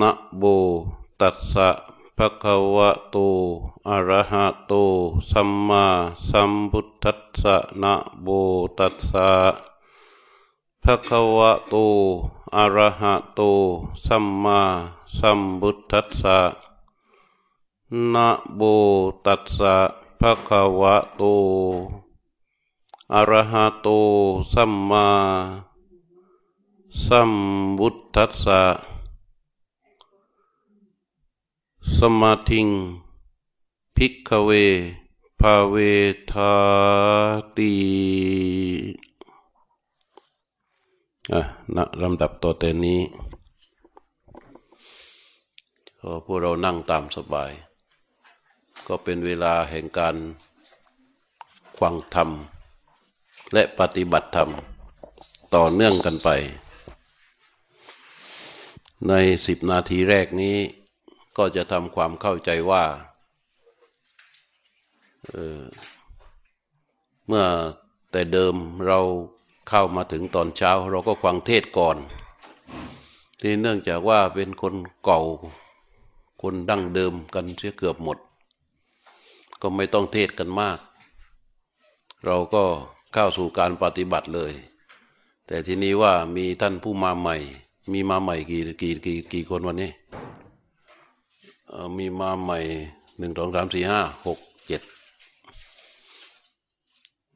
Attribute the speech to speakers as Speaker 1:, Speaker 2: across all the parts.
Speaker 1: นะโบตัสสะภะคะวะโต อะระหะโต สัมมาสัมพุทธัสสะนะโบตัสสะภะคะวะโต อะระหะโต สัมมาสัมพุทธัสสะนะโบตัสสะภะคะวะโต อะระหะโต สัมมาสัมพุทธัสสะ สมาธิงพิกเว ภาเวทาตีอะลำดับต่อแต่นี้ก็พวกเรานั่งตามสบาย ก็เป็นเวลาแห่งการฟังธรรม และปฏิบัติธรรม ต่อเนื่องกันไป ในสิบนาทีแรกนี้ ก็จะทำความเข้าใจว่าเเมื่อแต่เดิมเราเข้ามาถึงตอนเช้า เราก็ฟังเทศก่อน ที่เนื่องจากว่าเป็นคนเก่า คนดั้งเดิมกันเสียเกือบหมด ก็ไม่ต้องเทศกันมาก เราก็เข้าสู่การปฏิบัติเลย แต่ทีนี้ว่ามีท่านผู้มาใหม่ มีมาใหม่กี่กี่กี่กี่คนวันนี้ มีมาใหม่หนึ่งสองสามสี่ห้าหกเจ็ด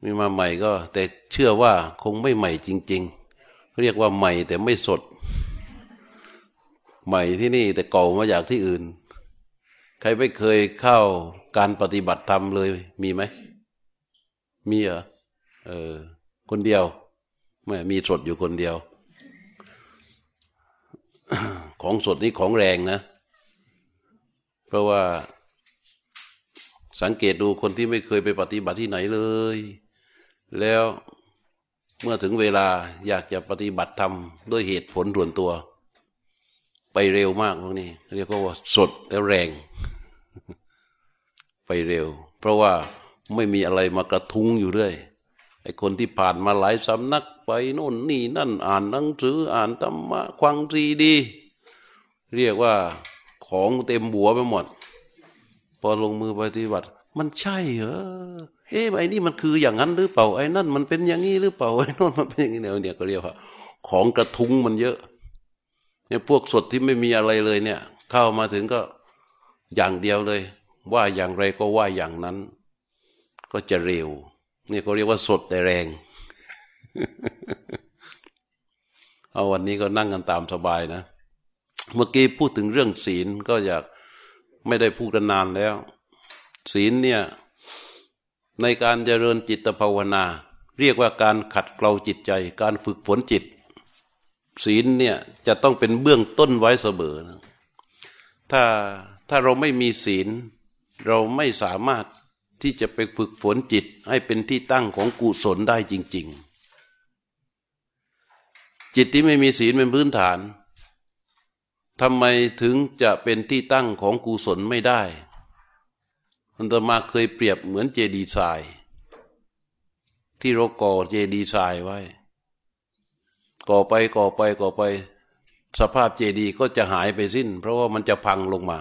Speaker 1: มีมาใหม่ก็ แต่เชื่อว่าคงไม่ใหม่จริง ๆ เรียกว่าใหม่แต่ไม่สด ใหม่ที่นี่แต่เก่ามาจากที่อื่น ใครไม่เคยเข้าการปฏิบัติธรรมเลย มีไหม มีเหรอเออ คนเดียวไม่มีสดอยู่คนเดียว ของสดนี่ของแรงนะ ราะว่าสังเกตดูคนที่ไม่เคยไปปฏิบัติที่ไหนเลย แล้วเมื่อถึงเวลาอยากจะปฏิบัติธรรมด้วยเหตุผลส่วนตัว ไปเร็วมากพวกนี้ เรียกว่าสดแล้วแรง ไปเร็ว เพราะว่าไม่มีอะไรมากระทุ้งอยู่เรื่อยไอ้คนที่ผ่านมาหลายสำนักไปโน่นนี่นั่นอ่านหนังสืออ่านธรรมะควังซีดี เรียกว่า ของเต็มบัวไปหมด พอลงมือปฏิบัติ มันใช่เหรอเฮ้ไอ้นี่มันคืออย่างนั้นหรือเปล่าไอ้นั่นมันเป็นอย่างนี้หรือเปล่าไอ้นั่นมันเป็นอย่างนี้เนี่ยก็เรียกว่า ของกระทุ้งมันเยอะเนี่ยพวกสดที่ไม่มีอะไรเลยเนี่ย เข้ามาถึงก็อย่างเดียวเลย ว่าอย่างไรก็ว่าอย่างนั้น ก็จะเร็วนี่ก็เรียกว่าสดแต่แรง เอาวันนี้ก็นั่งกันตามสบายนะ เมื่อกี้พูดถึงเรื่องศีลก็อยากไม่ได้พูดกันนานแล้ว ศีลเนี่ยในการเจริญจิตภาวนา เรียกว่าการขัดเกลาจิตใจ การฝึกฝนจิต ศีลเนี่ยจะต้องเป็นเบื้องต้นไว้เสมอนะถ้าถ้าเราไม่มีศีล เราไม่สามารถที่จะไปฝึกฝนจิตให้เป็นที่ตั้งของกุศลได้จริง ๆ จิตที่ไม่มีศีลเป็นพื้นฐาน ทำไมถึงจะเป็นที่ตั้งของกุศลไม่ได้อันตมาเคยเปรียบเหมือนเจดีทรายที่เราก่อเจดีทรายไว้ ก่อไปก่อไปก่อไป สภาพเจดีก็จะหายไปสิ้น เพราะว่ามันจะพังลงมา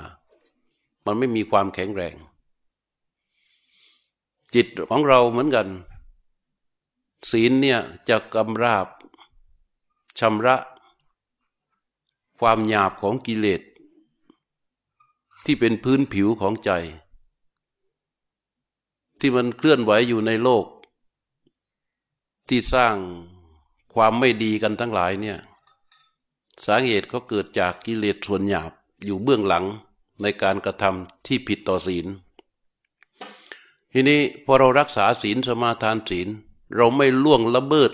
Speaker 1: มันไม่มีความแข็งแรง จิตของเราเหมือนกัน ศีลเนี่ยจะกำราบชำระ ความหยาบของกิเลสที่เป็นพื้นผิวของใจ ที่มันเคลื่อนไหวอยู่ในโลก ที่สร้างความไม่ดีกันทั้งหลายเนี่ย สาเหตุก็เกิดจากกิเลสส่วนหยาบอยู่เบื้องหลังในการกระทำที่ผิดต่อศีล ทีนี้พอเรารักษาศีลสมาทานศีล เราไม่ล่วงละเบิด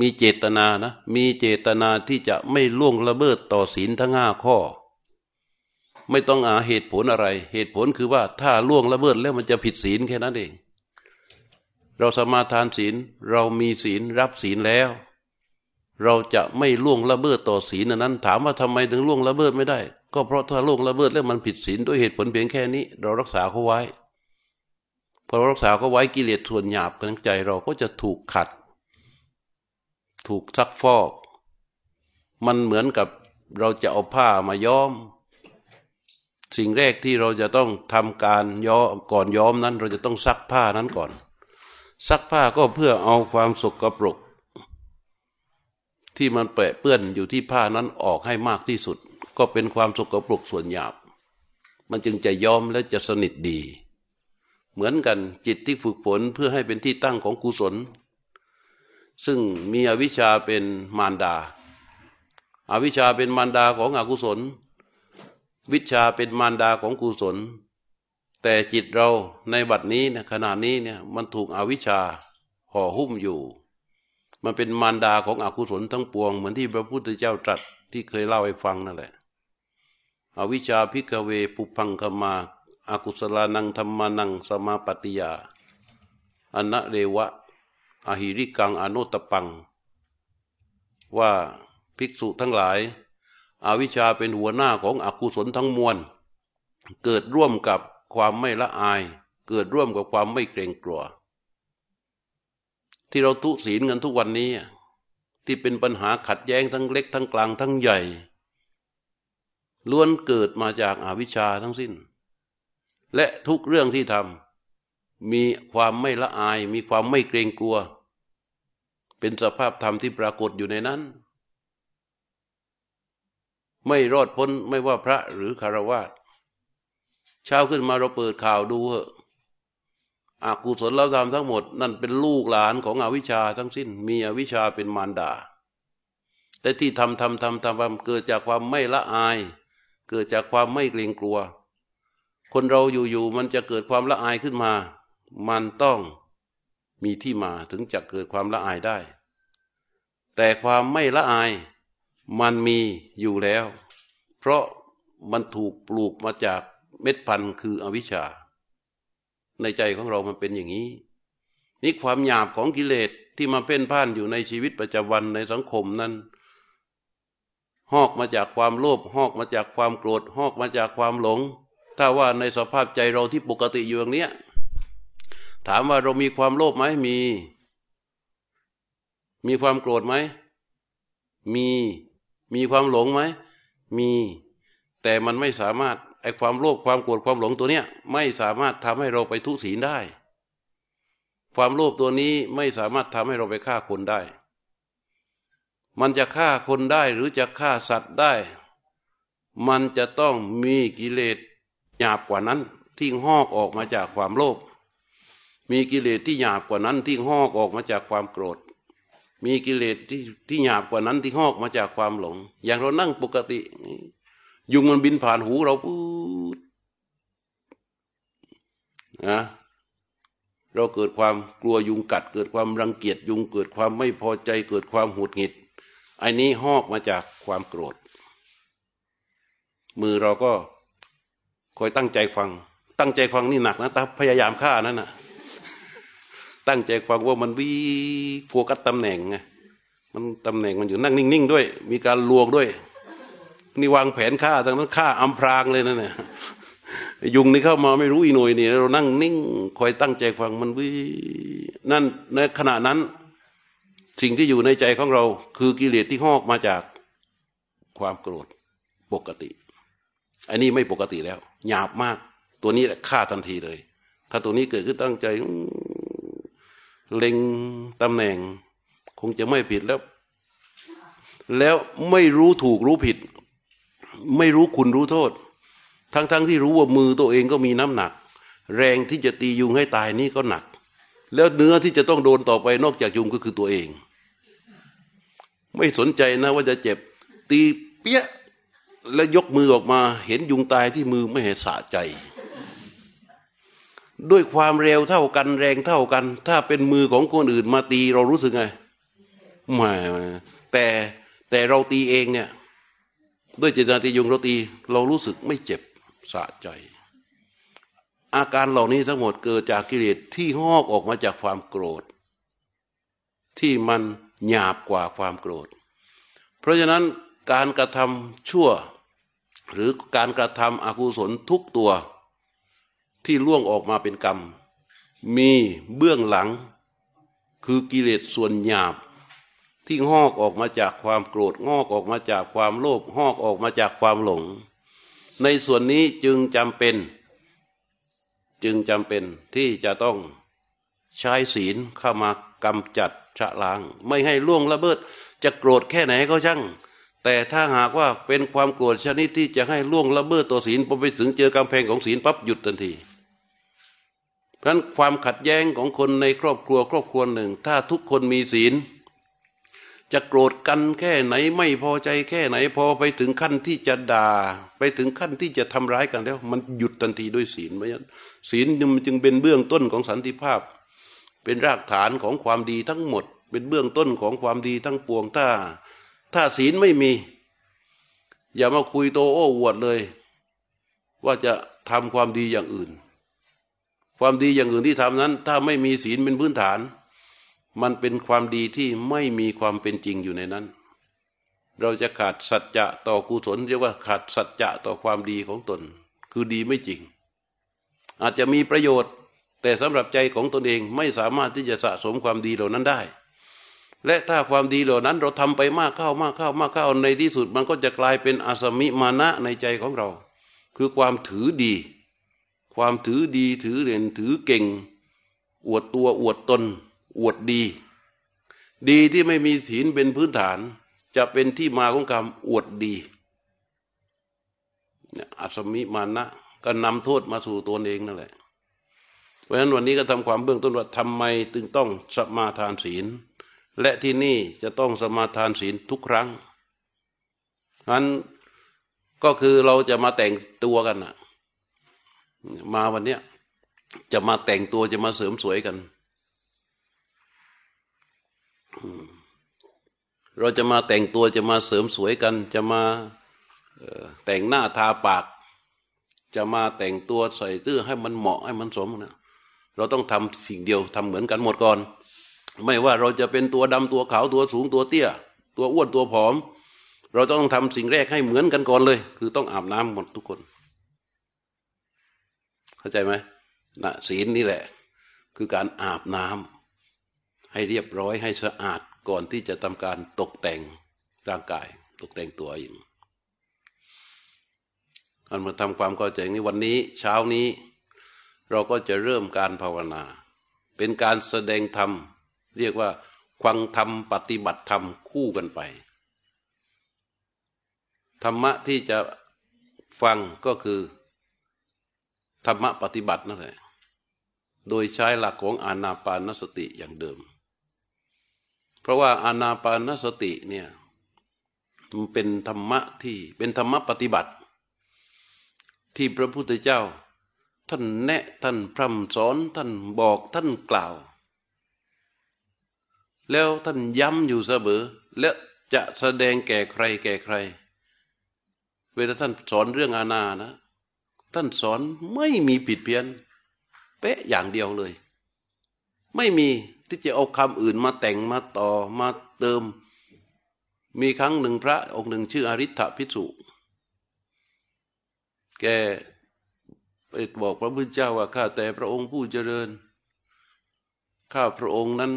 Speaker 1: มีเจตนานะ มีเจตนาที่จะไม่ล่วงละเมิดต่อศีลทั้งห้าข้อ ไม่ต้องอาเหตุผลอะไร เหตุผลคือว่าถ้าล่วงละเมิดแล้วมันจะผิดศีลแค่นั้นเอง เราสมาทานศีลเรามีศีลรับศีลแล้ว เราจะไม่ล่วงละเมิดต่อศีลนั้น ถามว่าทำไมถึงล่วงละเมิดไม่ได้ ก็เพราะถ้าล่วงละเมิดแล้วมันผิดศีลด้วยเหตุผลเพียงแค่นี้ เรารักษาเขาไว้พอรักษาเขาไว้กิเลสส่วนหยาบกันใจเราก็จะถูกขัด ถูกซักฟอก มันเหมือนกับเราจะเอาผ้ามาย้อม สิ่งแรกที่เราจะต้องทำการย้อก่อนย้อมนั้น เราจะต้องซักผ้านั้นก่อน ซักผ้าก็เพื่อเอาความสกปรก ที่มันเปะเปื้อนอยู่ที่ผ้านั้นออกให้มากที่สุด ก็เป็นความสกปรกส่วนหยาบ มันจึงจะย้อมและจะสนิทดี เหมือนกันจิตที่ฝึกฝนเพื่อให้เป็นที่ตั้งของกุศล ซึ่งมีอวิชชาเป็นมารดาอาวิชชาเป็นมารดาของอกุศล วิชาเป็นมารดาของกุศล แต่จิตเราในบัดนี้นี่ยขณะนี้เนี่ยมันถูกอวิชชาห่อหุ้มอยู่ มันเป็นมารดาของอกุศลทั้งปวงเหมือนที่พระพุทธเจ้าตรัสที่เคยเล่าให้ฟังนั่นแหละอวิชชาพิกเวปุพังคมาอากุศลานังธรรมานังสมาปฏิยาอนะเรวะ อหิริกังอนุตปัง ว่าภิกษุทั้งหลาย อาวิชชาเป็นหัวหน้าของอกุศลทั้งมวล เกิดร่วมกับความไม่ละอาย เกิดร่วมกับความไม่เกรงกลัว ที่เราทุศีลกันทุกวันนี้ ที่เป็นปัญหาขัดแย้งทั้งเล็กทั้งกลางทั้งใหญ่ ล้วนเกิดมาจากอาวิชชาทั้งสิ้น และทุกเรื่องที่ทำ มีความไม่ละอาย มีความไม่เกรงกลัว เป็นสภาพธรรมที่ปรากฏอยู่ในนั้น ไม่รอดพ้นไม่ว่าพระหรือคารวะเช้าขึ้นมาเราเปิดข่าวดูเหอะอากุศลเราทำทั้งหมด นั่นเป็นลูกหลานของอวิชชาทั้งสิ้น มีอวิชชาเป็นมารดา แต่ที่ทำทำทำทำทำเกิดจากความไม่ละอาย เกิดจากความไม่เกรงกลัว คนเราอยู่ๆมันจะเกิดความละอายขึ้นมา มันต้องมีที่มาถึงจะเกิดความละอายได้ แต่ความไม่ละอายมันมีอยู่แล้ว เพราะมันถูกปลูกมาจากเม็ดพันธุ์คืออวิชชา ในใจของเรามันเป็นอย่างนี้ นี่ความหยาบของกิเลสที่มาเพ่นพ่านอยู่ในชีวิตประจำวันในสังคมนั้น หอกมาจากความโลภหอกมาจากความโกรธหอกมาจากความหลง ถ้าว่าในสภาพใจเราที่ปกติอยู่อย่างเนี้ย ถามว่าเรามีความโลภไหมมี มีความโกรธไหมมี มีความหลงไหมมี แต่มันไม่สามารถไอความโลภความโกรธความหลงตัวเนี้ย ไม่สามารถทำให้เราไปทุศีลได้ ความโลภตัวนี้ไม่สามารถทำให้เราไปฆ่าคนได้ มันจะฆ่าคนได้หรือจะฆ่าสัตว์ได้ มันจะต้องมีกิเลสหยาบกว่านั้น ที่หอกออกมาจากความโลภ มีกิเลสที่หยาบกว่านั้นที่หอกออกมาจากความโกรธ มีกิเลสที่ที่หยาบกว่านั้นที่หอกมาจากความหลง อย่างเรานั่งปกติ ยุงมันบินผ่านหูเราปุ๊บนะเราเกิดความกลัวยุงกัด เกิดความรังเกียจยุงเกิดความไม่พอใจ เกิดความหุดหงิดไอ้นี้หอกมาจากความโกรธ มือเราก็คอยตั้งใจฟัง ตั้งใจฟังนี่หนักนะต่พยายามฆ่านั่นนะ ตั้งใจฟังว่ามันวิโฟกัสตำแหน่งไงมันตำแหน่งมันอยู่นั่งนิ่งๆด้วย มีการลวงด้วย นี่วางแผนฆ่าทั้งนั้นฆ่าอำพรางเลยนะเนี่ยยุงนี่เข้ามาไม่รู้อีหน่วยนี่เรานั่งนิ่งคอยตั้งใจฟังมันวินั่นในขณะนั้น สิ่งที่อยู่ในใจของเรา คือกิเลสที่หอกมาจากความโกรธปกติ อันนี้ไม่ปกติแล้ว หยาบมาก ตัวนี้แหละฆ่าทันทีเลย ถ้าตัวนี้เกิดขึ้นตั้งใจ เล็งตำแหน่ง คงจะไม่ผิดแล้ว แล้วไม่รู้ถูกรู้ผิด ไม่รู้คุณรู้โทษ ทั้งๆทที่รู้ว่ามือตัวเองก็มีน้ำหนัก แรงที่จะตียุงให้ตายนี่ก็หนัก แล้วเนื้อที่จะต้องโดนต่อไปนอกจากยุงก็คือตัวเอง ไม่สนใจนะว่าจะเจ็บ ตีเปี้ยแล้วยกมือออกมา เห็นยุงตายที่มือไม่เห็นสะใจ ด้วยความเร็วเท่ากันแรงเท่ากัน ถ้าเป็นมือของคนอื่นมาตีเรารู้สึกไงไม่แต่แต่เราตีเองเนี่ย ด้วยเจตนาตียุงเราตี เรารู้สึกไม่เจ็บสะใจ อาการเหล่านี้ทั้งหมดเกิดจากกิเลสที่หอกออกมาจากความโกรธ ที่มันหยาบกว่าความโกรธ เพราะฉะนั้นการกระทำชั่ว หรือการกระทำอกุศลทุกตัว ที่ล่วงออกมาเป็นกรรม มีเบื้องหลัง คือกิเลสส่วนหยาบ ที่งอกออกมาจากความโกรธงอกออกมาจากความโลภงอกออกมาจากความหลง ในส่วนนี้จึงจำเป็น จึงจำเป็นที่จะต้องใช้ศีลเข้ามากำจัดชะล้าง ไม่ให้ล่วงละเบิด จะโกรธแค่ไหนก็ช่างแต่ถ้าหากว่าเป็นความโกรธชนิดที่จะให้ล่วงละเมิดตัวศีลพอไปถึงเจอกำแพงของศีลปั๊บหยุดทันที เพราะนั้นความขัดแย้งของคนในครอบครัวครอบครัวหนึ่ง ถ้าทุกคนมีศีล จะโกรธกันแค่ไหนไม่พอใจแค่ไหน พอไปถึงขั้นที่จะด่า ไปถึงขั้นที่จะทำร้ายกันแล้ว มันหยุดทันทีด้วยศีลเพราะฉะนั้นศีลมันจึงเป็นเบื้องต้นของสันติภาพ เป็นรากฐานของความดีทั้งหมด เป็นเบื้องต้นของความดีทั้งปวงถ้า ถ้าศีลไม่มี อย่ามาคุยโตโอ้อวดเลย ว่าจะทำความดีอย่างอื่น ความดีอย่างอื่นที่ทำนั้น ถ้าไม่มีศีลเป็นพื้นฐาน มันเป็นความดีที่ไม่มีความเป็นจริงอยู่ในนั้น เราจะขาดสัจจะต่อกุศลเรียกว่าขาดสัจจะต่อความดีของตน คือดีไม่จริง อาจจะมีประโยชน์ แต่สำหรับใจของตนเองไม่สามารถที่จะสะสมความดีเหล่านั้นได้ และถ้าความดีเหล่านั้นเราทำไปมากเข้ามากเข้ามากเข้าในที่สุด มันก็จะกลายเป็นอาสมิมานะในใจของเรา คือความถือดี ความถือดีถือเด่นถือเก่ง อวดตัวอวดตน อวดดี ดีที่ไม่มีศีลเป็นพื้นฐาน จะเป็นที่มาของคำอวดดีอาสมิมานะก็นำโทษมาสู่ตัวเองนั่นแหละเพราะฉะนั้นวันนี้ก็ทำความเบื้องต้นว่าทำไมจึงต้องสมาทานศีล และที่นี่จะต้องสมาทานศีลทุกครั้งนั้นก็คือเราจะมาแต่งตัวกันนะ มาวันเนี้ยจะมาแต่งตัวจะมาเสริมสวยกัน เราจะมาแต่งตัวจะมาเสริมสวยกัน จะมาแต่งหน้าทาปาก จะมาแต่งตัวใส่ตื้อให้มันเหมาะให้มันสมนะเราต้องทำสิ่งเดียวทำเหมือนกันหมดก่อน ไม่ว่าเราจะเป็นตัวดำตัวขาวตัวสูงตัวเตี้ย ตัวอ้วนตัวผอม เราต้องทำสิ่งแรกให้เหมือนกันก่อนเลย คือต้องอาบน้ำหมดทุกคน เข้าใจไหมนะศีลนี่แหละ คือการอาบน้ำให้เรียบร้อยให้สะอาดก่อนที่จะทำการตกแต่งร่างกาย ตกแต่งตัวเองอันมาทำความเข้าใจนี้วันนี้ เช้านี้ เราก็จะเริ่มการภาวนา เป็นการแสดงธรรม เรียกว่าควังธรรมปฏิบัติธรรมคู่กันไป ธรรมะที่จะฟังก็คือ ธรรมะปฏิบัตินั่นแหละโดยใช้หลักของอานาปานสติอย่างเดิม เพราะว่าอานาปานสติเนี่ยมันเป็นธรรมะที่เป็นธรรมะปฏิบัติ ที่พระพุทธเจ้า ท่านแนะท่านพร่ำสอนท่านบอกท่านกล่าว แล้วท่านย้ำอยู่เสมอและจะแสดงแก่ใครแก่ใคร เวลาท่านสอนเรื่องอาณานะ ท่านสอนไม่มีผิดเพี้ยน เป๊ะอย่างเดียวเลย ไม่มีที่จะเอาคำอื่นมาแต่งมาต่อมาเติม มีครั้งหนึ่งพระองค์หนึ่งชื่ออริ t พิสุแกไปบอกพระพุทธเจ้าว่าข้าแต่พระองค์ผู้เจริญ ข้าพระองค์นั้น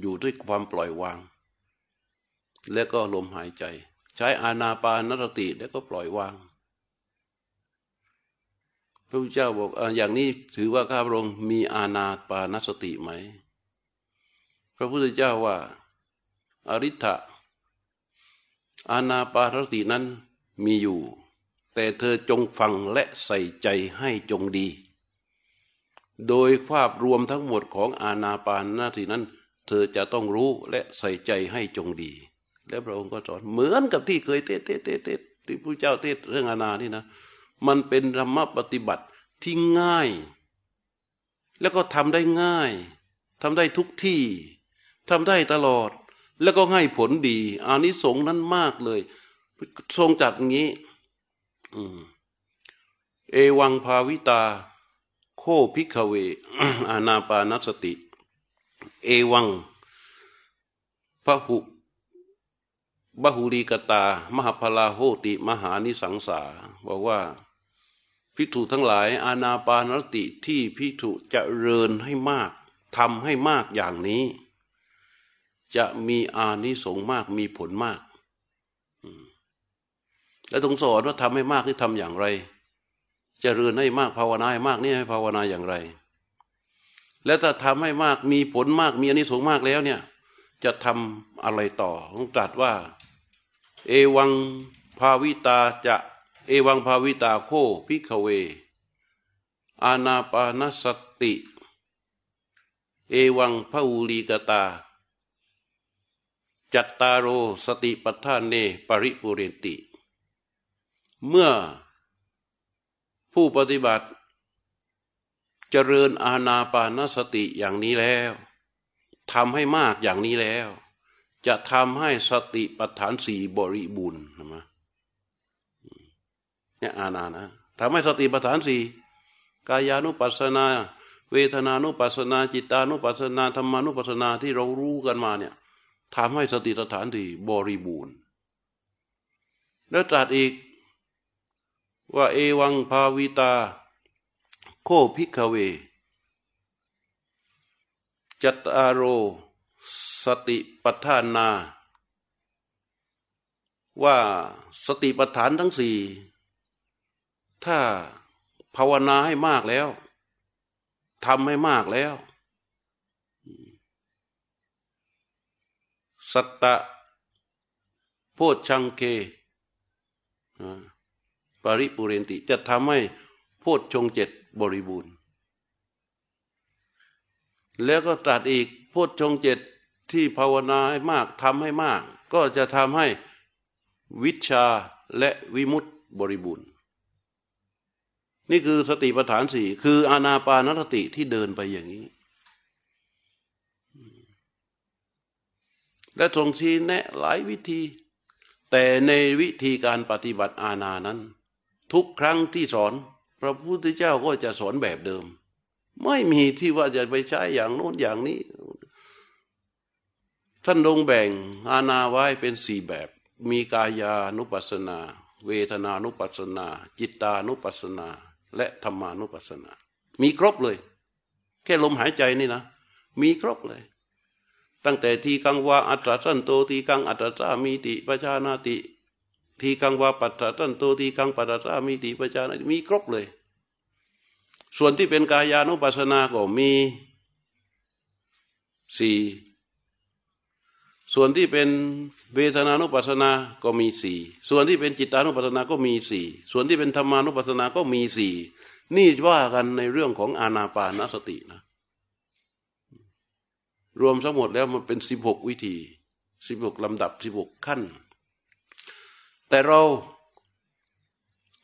Speaker 1: อยู่ด้วยความปล่อยวาง และก็ลมหายใจ ใช้อาณาปานสติแล้วก็ปล่อยวาง พระพุทธเจ้าบอกอย่างนี้ถือว่าข้าพระองค์มีอาณาปานสติไหม พระพุทธเจ้าว่า อริ t h อาณาปานสตินั้นมีอยู่ แต่เธอจงฟังและใส่ใจให้จงดี โดยภาพรวมทั้งหมดของอาณาปานสตินั้น เธอจะต้องรู้และใส่ใจให้จงดี แล้วพระองค์ก็สอนเหมือนกับที่เคยเทศเทศเทศเทศที่พระเจ้าเทศเรื่องอาณานี่นะ มันเป็นธรรมปฏิบัติที่ง่าย แล้วก็ทำได้ง่ายทำได้ทุกที่ทำได้ตลอด แล้วก็ให้ผลดีอานิสงส์นั้นมากเลย ทรงจัดอย่างนี้เอวังภาวิตา โคพิกเว อานาปานสติ เอวังพระหุบหุลีกตา มหาพลาโหติ มหานิสังสาบอกว่า พิถุทั้งหลาย อาณาปานรติที่พิถุจะเริญให้มากทำให้มากอย่างนี้ จะมีอานิสงส์มากมีผลมาก แล้วตรงสอนว่าทำให้มากที่ทำอย่างไรจะเริญให้มากภาวนาให้มากนี่ให้ภาวนาอย่างไร แล้วถ้าทำให้มากมีผลมากมีอานิสงส์มากแล้วเนี่ย จะทำอะไรต่อต้องตรัสว่า เอวังภาวิตาจะ เอวังภาวิตาโคพิกเว อานาปานสติ เอวังพระอุลีกตา จัตตารโรสติปัฏฐานเนปริปุเรนติ เมื่อผู้ปฏิบัติ เจริญอาณาปานสติอย่างนี้แล้วทำให้มากอย่างนี้แล้ว จะทำให้สติปัฏฐานสี่บริบูรณ์นะ เนี่ยอานานะทำให้สติปัฏฐานสี่กายานุปัสสนา เวทนานุปัสสนา จิตานุปัสสนาธรรมานุปัสสนาที่เรารู้กันมาเนี่ยทำให้สติปัฏฐานสี่บริบูรณ์ แล้วตรัสอีกว่าเอวังภาวิตา โคพิกเว จัตตารโร สติปัฏฐานา ว่าสติปัฏฐานทั้งสี่ ถ้าภาวนาให้มากแล้วทำให้มากแล้ว สัตตะโพชังเคปริปุเรนติจะทำให้โพชงเจ็ดบริบูรณ์ แล้วก็ตรัสอีกโพชงเจ็ดที่ภาวนาให้มากทำให้มาก ก็จะทำให้วิชาและวิมุตติบริบูรณ์ นี่คือสติปัฏฐานสี่คืออานาปานสติที่เดินไปอย่างนี้ และทรงชี้แนะหลายวิธี แต่ในวิธีการปฏิบัติอาณานั้น ทุกครั้งที่สอน พระพุทธเจ้าก็จะสอนแบบเดิม ไม่มีที่ว่าจะไปใช้อย่างโน้นอย่างนี้ ท่านลงแบ่งอาณาไว้เป็นสี่แบบ มีกายานุปัสสนาเวทนานุปัสสนา จิตานุปัสสนา และธรรมานุปัสสนา มีครบเลย แค่ลมหายใจนี่นะ มีครบเลย ตั้งแต่ทีกังวาอัตราสันโตทีกังอัตรามีติปชานาติ ทีกังวาปัตตาสันโตทีกังปัตตามีติปชานาติมีครบเลย ส่วนที่เป็นกายานุปัสสนาก็มีสี่ ส่วนที่เป็นเวทนานุปัสสนาก็มีสี่ส่วนที่เป็นจิตานุปัสสนาก็มีสี่ส่วนที่เป็นธรรมานุปัสสนาก็มีสี่นี่ว่ากันในเรื่องของอานาปานสตินะ รวมทั้งหมดแล้วมันเป็นสิบหกวิธีสิบหกลำดับสิบหกขั้น แต่เรา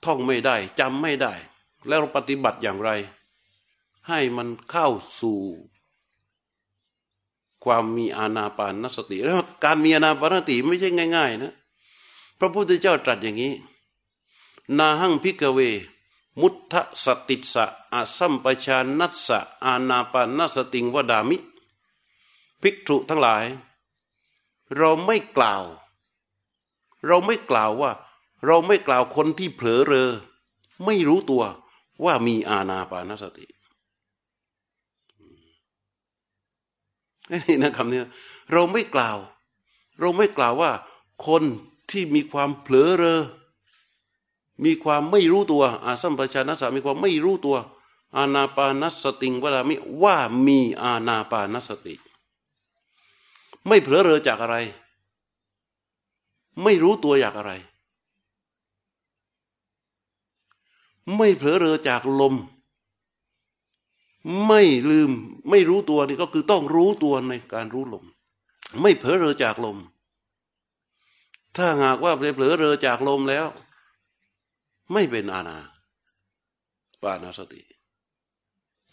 Speaker 1: ท่องไม่ได้จำไม่ได้ แล้วเราปฏิบัติอย่างไร ให้มันเข้าสู่ ความมีอาณาปานสติแล้วการมีอาณาปานสติไม่ใช่ง่าย ๆ นะ พระพุทธเจ้าตรัสอย่างนี้ นาหังพิกเว มุทะสติสะอาสัมปชานัสสะอาณาปานสติงวดามิ ภิกษุทั้งหลาย เราไม่กล่าว เราไม่กล่าวว่า เราไม่กล่าวคนที่เผลอเรอ ไม่รู้ตัวว่ามีอาณาปานสติ นี่นะคำนี้เราไม่กล่าว เราไม่กล่าวว่า คนที่มีความเผลอเรอ มีความไม่รู้ตัว อาสัมปชานัสสมีความไม่รู้ตัว อาณาปานัสติงวลามิว่ามีอาณาปานัสติ ไม่เผลอเรอจากอะไร ไม่รู้ตัวอยากอะไร ไม่เผลอเรอจากลม ไม่ลืมไม่รู้ตัวนี่ก็คือต้องรู้ตัวในการรู้ลม ไม่เผลอเรอจากลม ถ้าหากว่าเผลอเรอจากลมแล้ว ไม่เป็นอาณาปานาสติ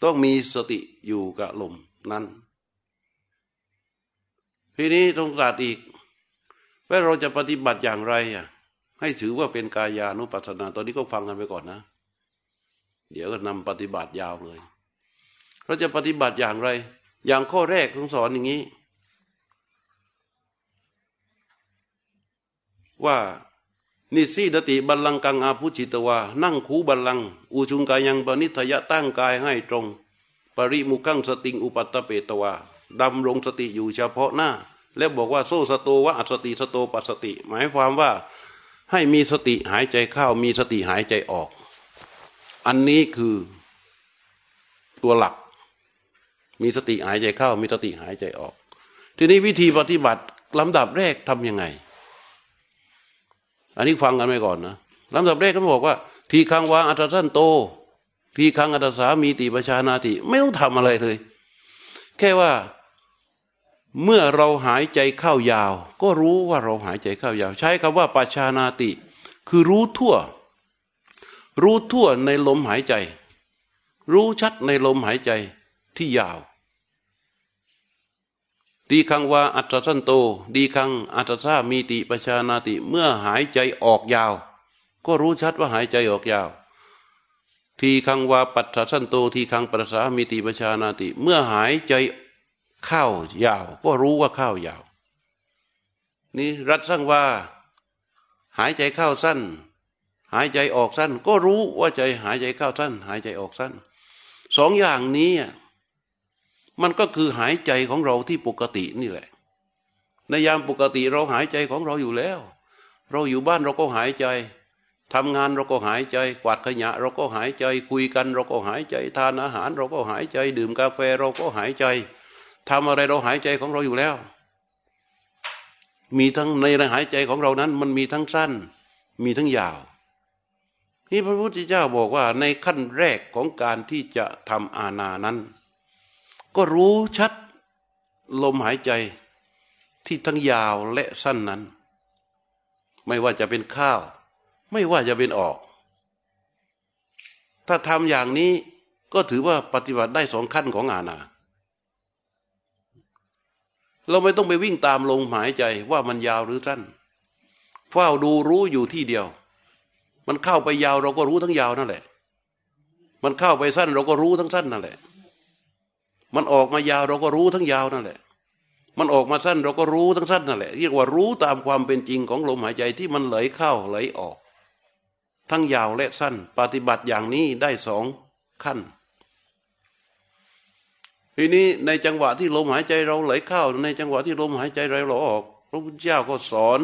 Speaker 1: ต้องมีสติอยู่กับลมนั้น ทีนี้ตรงศาสตร์อีกว่าเราจะปฏิบัติอย่างไรอะให้ถือว่าเป็นกายานุปัสสนา ตอนนี้ก็ฟังกันไปก่อนนะ เดี๋ยวก็นำปฏิบัติยาวเลย เราจะปฏิบัติอย่างไร อย่างข้อแรกต้องสอนอย่างนี้ ว่านิสีดติบัลลังกังอาภุจิตวา นั่งคูบัลลัง อุชุงกายังปณิทยะตั้งกายให้ตรง ปริมุกังสติงอุปัตตเปตวาดำรงสติอยู่เฉพาะหน้า แล้วบอกว่าโซสโตวะอัสติสโตปัสติ หมายความว่าให้มีสติหายใจเข้ามีสติหายใจออก อันนี้คือตัวหลัก มีสติหายใจเข้า มีสติหายใจออก ทีนี้วิธีปฏิบัติลำดับแรกทำยังไง อันนี้ฟังกันไปก่อนนะลำดับแรกก็บอกว่า ทีคังวาอัตสันโต ทีคังอัตสามีติประชานาติ ไม่ต้องทำอะไรเลย แค่ว่าเมื่อเราหายใจเข้ายาว ก็รู้ว่าเราหายใจเข้ายาว ใช้คำว่าปัชานาติ คือรู้ทั่ว รู้ทั่วในลมหายใจ รู้ชัดในลมหายใจ ที่ยาว ดีคังว่าอัตสันโต ดีคังอัตซามีติปชานาติเมื่อหายใจออกยาว ก็รู้ชัดว่าหายใจออกยาว ทีคังว่าปัตสันโต ทีคังปัสสามีติปชานาติ เมื่อหายใจเข้ายาว ก็รู้ว่าเข้ายาว นี่รัฐสั่งว่าหายใจเข้าสั้น หายใจออกสั้น ก็รู้ว่าใจหายใจเข้าสั้น หายใจออกสั้นสองอย่างนี้ มันก็คือหายใจของเราที่ปกตินี่แหละ ในยามปกติเราหายใจของเราอยู่แล้ว เราอยู่บ้านเราก็หายใจทำงานเราก็หายใจ กวาดขยะ เราก็หายใจ คุยกันเราก็หายใจ ทานอาหาร เราก็หายใจ ดื่มกาแฟเราก็หายใจทำอะไรเราหายใจของเราอยู่แล้ว มีทั้งในหายใจของเรานั้น มันมีทั้งสั้น มีทั้งยาว นี่พระพุทธเจ้าบอกว่าในขั้นแรกของการที่จะทำอาณานั้น ก็รู้ชัดลมหายใจที่ทั้งยาวและสั้นนั้น ไม่ว่าจะเป็นข้าว ไม่ว่าจะเป็นออก ถ้าทำอย่างนี้ก็ถือว่าปฏิบัติได้สองขั้นของอาณาเราไม่ต้องไปวิ่งตามลมหายใจว่ามันยาวหรือสั้นเฝ้าดูรู้อยู่ที่เดียว มันเข้าไปยาวเราก็รู้ทั้งยาวนั่นแหละ มันเข้าไปสั้นเราก็รู้ทั้งสั้นนั่นแหละ มันออกมายาวเราก็รู้ทั้งยาวนั่นแหละ มันออกมาสั้นเราก็รู้ทั้งสั้นนั่นแหละเรียกว่ารู้ตามความเป็นจริงของลมหายใจที่มันไหลเข้าไหลออก ทั้งยาวและสั้น ปฏิบัติอย่างนี้ได้สองขั้น ทีนี้ในจังหวะที่ลมหายใจเราไหลเข้า ในจังหวะที่ลมหายใจเราออก พระพุทธเจ้าก็สอน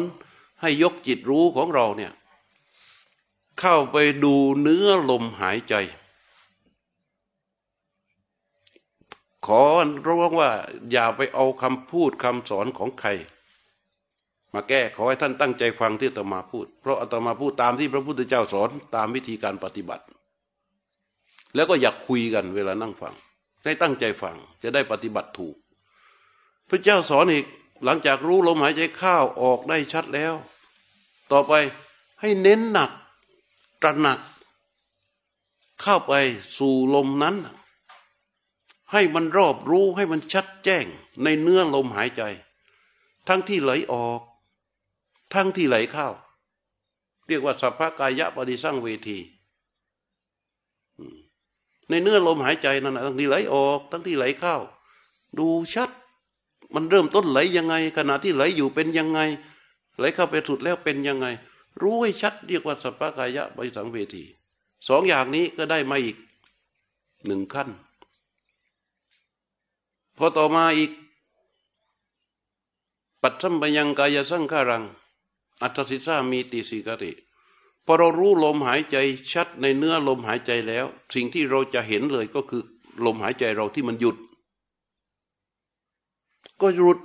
Speaker 1: ให้ยกจิตรู้ของเราเนี่ยเข้าไปดูเนื้อลมหายใจ ขอร้องว่าอย่าไปเอาคำพูดคำสอนของใคร มาแก้ขอให้ท่านตั้งใจฟังที่อาตมาพูด เพราะอาตมาพูดตามที่พระพุทธเจ้าสอนตามวิธีการปฏิบัติ แล้วก็อยากคุยกันเวลานั่งฟัง ให้ตั้งใจฟังจะได้ปฏิบัติถูก พระเจ้าสอนอีกหลังจากรู้ลมหายใจเข้าออกได้ชัดแล้ว ต่อไปให้เน้นหนักตระหนัก เข้าไปสู่ลมนั้น ให้มันรอบรู้ให้มันชัดแจ้งในเนื้อลมหายใจ ทั้งที่ไหลออก ทั้งที่ไหลเข้า เรียกว่าสัพพกายะปฏิสั่งเวทีในเนื้อลมหายใจนั่นทั้งที่ไหลออก ทั้งที่ไหลเข้า ดูชัด มันเริ่มต้นไหลยังไง ขณะที่ไหลอยู่เป็นยังไง ไหลเข้าไปสุดแล้วเป็นยังไง รู้ให้ชัด เรียกว่าสัพพกายะบริสังเวทีสองอย่างนี้ก็ได้มาอีกหนึ่งขั้น พอต่อมาอีก ปัจจัมปยังกายสังขารัง อัตสิสามีติสิกติพอเรารู้ลมหายใจชัดในเนื้อลมหายใจแล้ว สิ่งที่เราจะเห็นเลยก็คือ ลมหายใจเราที่มันหยุด ก็หยุด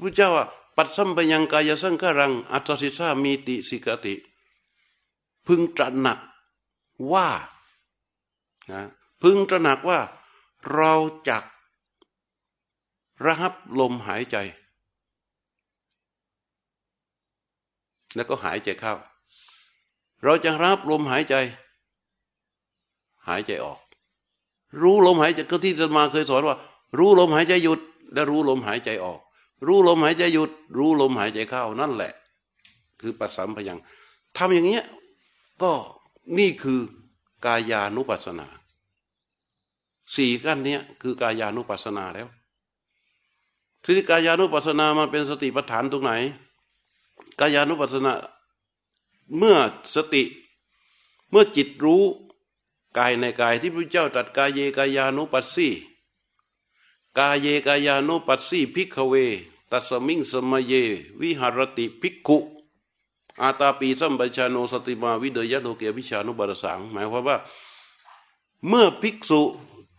Speaker 1: พระเจ้าปัดสัมปยังกายสังขารัง อัตสิสามีติสิกติ พึงตระหนักว่านะพึงตระหนักว่าเราจัก ระหับลมหายใจ แล้วก็หายใจเข้า เราจะรับลมหายใจ หายใจออก รู้ลมหายใจก็ที่จะมาเคยสอนว่า รู้ลมหายใจหยุด และรู้ลมหายใจออก รู้ลมหายใจหยุด รู้ลมหายใจเข้านั่นแหละ คือปัสสัมพยังทำอย่างเงี้ยก็นี่คือกายานุปัสสนาสี่ขั้นเนี้ยคือกายานุปัสสนาแล้ว ทีนี้กายานุปัสสนามันเป็นสติปัฏฐานตรงไหน กายานุปัสสนาเมื่อสติเมื่อจิตรู้กายในกายที่พระเจ้าตรัสกาเยกายานุปัสสีกาเยกายานุปัสสีภิกขเว ตัสมิงสมเย วิหะระติภิกขุอาตาปีสัมปชาโนสติมาวิเนยยะโลเกอภิชฌาโทมนัสสัง หมายความว่า เมื่อภิกษุ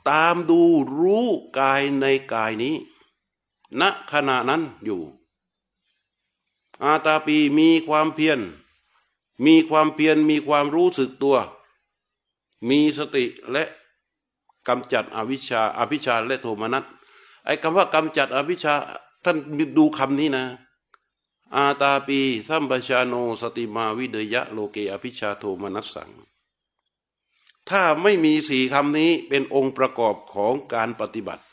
Speaker 1: ตามดูรู้กายในกายนี้ ณขณะนั้นอยู่ อาตาปีมีความเพียร มีความเพียรมีความรู้สึกตัว มีสติและกำจัดอวิชชาอภิชาและโทมนัสไอ้คำว่ากำจัดอภิชาท่านดูคำนี้นะ อาตาปีสัมปชาโนสติมาวิเดยะโลเกอภิชาโทมนัสสังถ้าไม่มีสี่คำนี้เป็นองค์ประกอบของการปฏิบัติ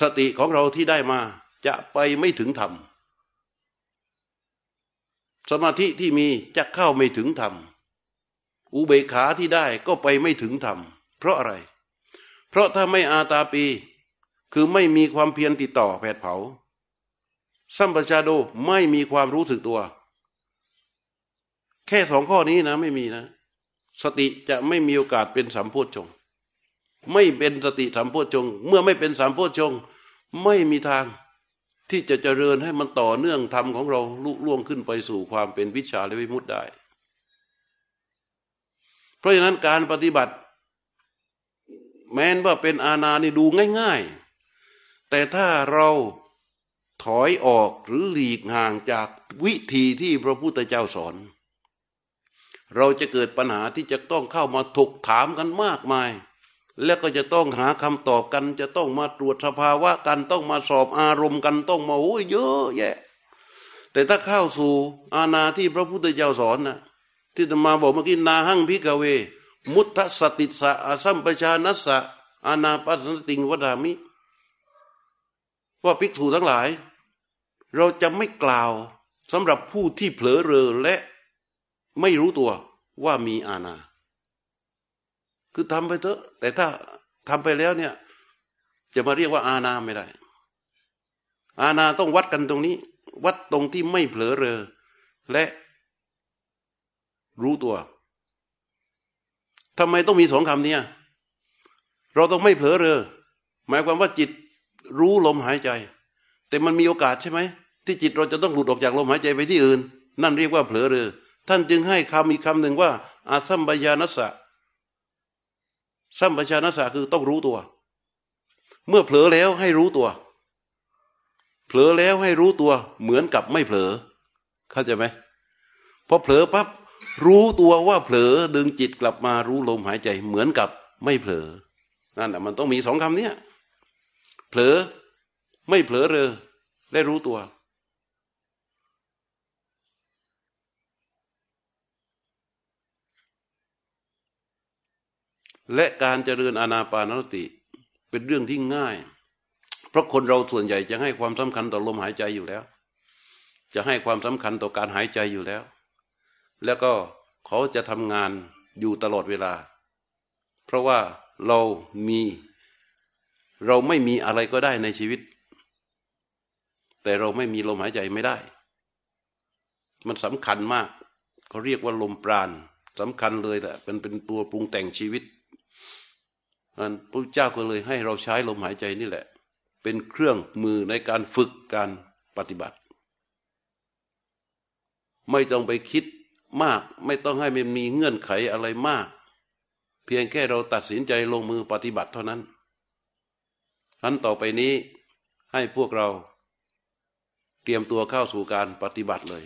Speaker 1: สติของเราที่ได้มาจะไปไม่ถึงธรรม สมาธิที่มีจะเข้าไม่ถึงธรรม อุเบกขาที่ได้ก็ไปไม่ถึงธรรม เพราะอะไร เพราะถ้าไม่อาตาปี คือไม่มีความเพียรติดต่อแผดเผา สัมปชาโดไม่มีความรู้สึกตัว แค่สองข้อนี้นะไม่มีนะ สติจะไม่มีโอกาสเป็นสัมโพชฌง ไม่เป็นสติสัมโพชฌงเมื่อไม่เป็นสัมโพชฌงไม่มีทางที่จะเจริญให้มันต่อเนื่องธรรมของเราลุล่วงขึ้นไปสู่ความเป็นวิชาและวิมุตได้ เพราะฉะนั้นการปฏิบัติ แม้นว่าเป็นอาณานี่ดูง่าย ๆ แต่ถ้าเราถอยออกหรือหลีกห่างจากวิธีที่พระพุทธเจ้าสอน เราจะเกิดปัญหาที่จะต้องเข้ามาถกถามกันมากมาย แล้วก็จะต้องหาคำตอบกัน จะต้องมาตรวจสภาวะกันต้องมาสอบอารมณ์กันต้องมาโอ้ยเยอะแยะ แต่ถ้าเข้าสู่อาณาที่พระพุทธเจ้าสอนนะที่จะมาบอกเมื่อกี้นาหังพิกเว มุตตสติสะอาสัมปชานัสสะอานาปัสสติงวดามิ ว่าภิกษุทั้งหลาย เราจะไม่กล่าวสำหรับผู้ที่เผลอเรอและไม่รู้ตัวว่ามีอาณา คือทำไปเถอะ แต่ถ้าทำไปแล้วเนี่ย จะมาเรียกว่าอาณาไม่ได้ อาณาต้องวัดกันตรงนี้ วัดตรงที่ไม่เผลอเรอ และรู้ตัวทำไมต้องมีสองคำนี้เราต้องไม่เผลอเรอ หมายความว่าจิตรู้ลมหายใจ แต่มันมีโอกาสใช่ไหม ที่จิตเราจะต้องหลุดออกจากลมหายใจไปที่อื่น นั่นเรียกว่าเผลอเรอ ท่านจึงให้คำอีกคำหนึ่งว่า อาสัมปยานัสสะ สัมปชานัสสะคือต้องรู้ตัว เมื่อเผลอแล้วให้รู้ตัว เผลอแล้วให้รู้ตัว เหมือนกับไม่เผลอ เข้าใจไหมพอเผลอปั๊บรู้ตัวว่าเผลอดึงจิตกลับมารู้ลมหายใจ เหมือนกับไม่เผลอนั่นแหละมันต้องมีสองคำนี้เผลอไม่เผลอเรอได้รู้ตัว และการเจริญอานาปานสติ เป็นเรื่องที่ง่าย เพราะคนเราส่วนใหญ่จะให้ความสำคัญต่อลมหายใจอยู่แล้ว จะให้ความสำคัญต่อการหายใจอยู่แล้ว แล้วก็เขาจะทำงานอยู่ตลอดเวลา เพราะว่าเรามี เราไม่มีอะไรก็ได้ในชีวิต แต่เราไม่มีลมหายใจไม่ได้ มันสำคัญมาก เขาเรียกว่าลมปราณสำคัญเลยแหละเป็นเป็นตัวปรุงแต่งชีวิต อันพระเจ้าก็เลยให้เราใช้ลมหายใจนี่แหละ เป็นเครื่องมือในการฝึกการปฏิบัติ ไม่ต้องไปคิดมาก ไม่ต้องให้มันมีเงื่อนไขอะไรมาก เพียงแค่เราตัดสินใจลงมือปฏิบัติเท่านั้นอันต่อไปนี้ให้พวกเราเตรียมตัวเข้าสู่การปฏิบัติเลย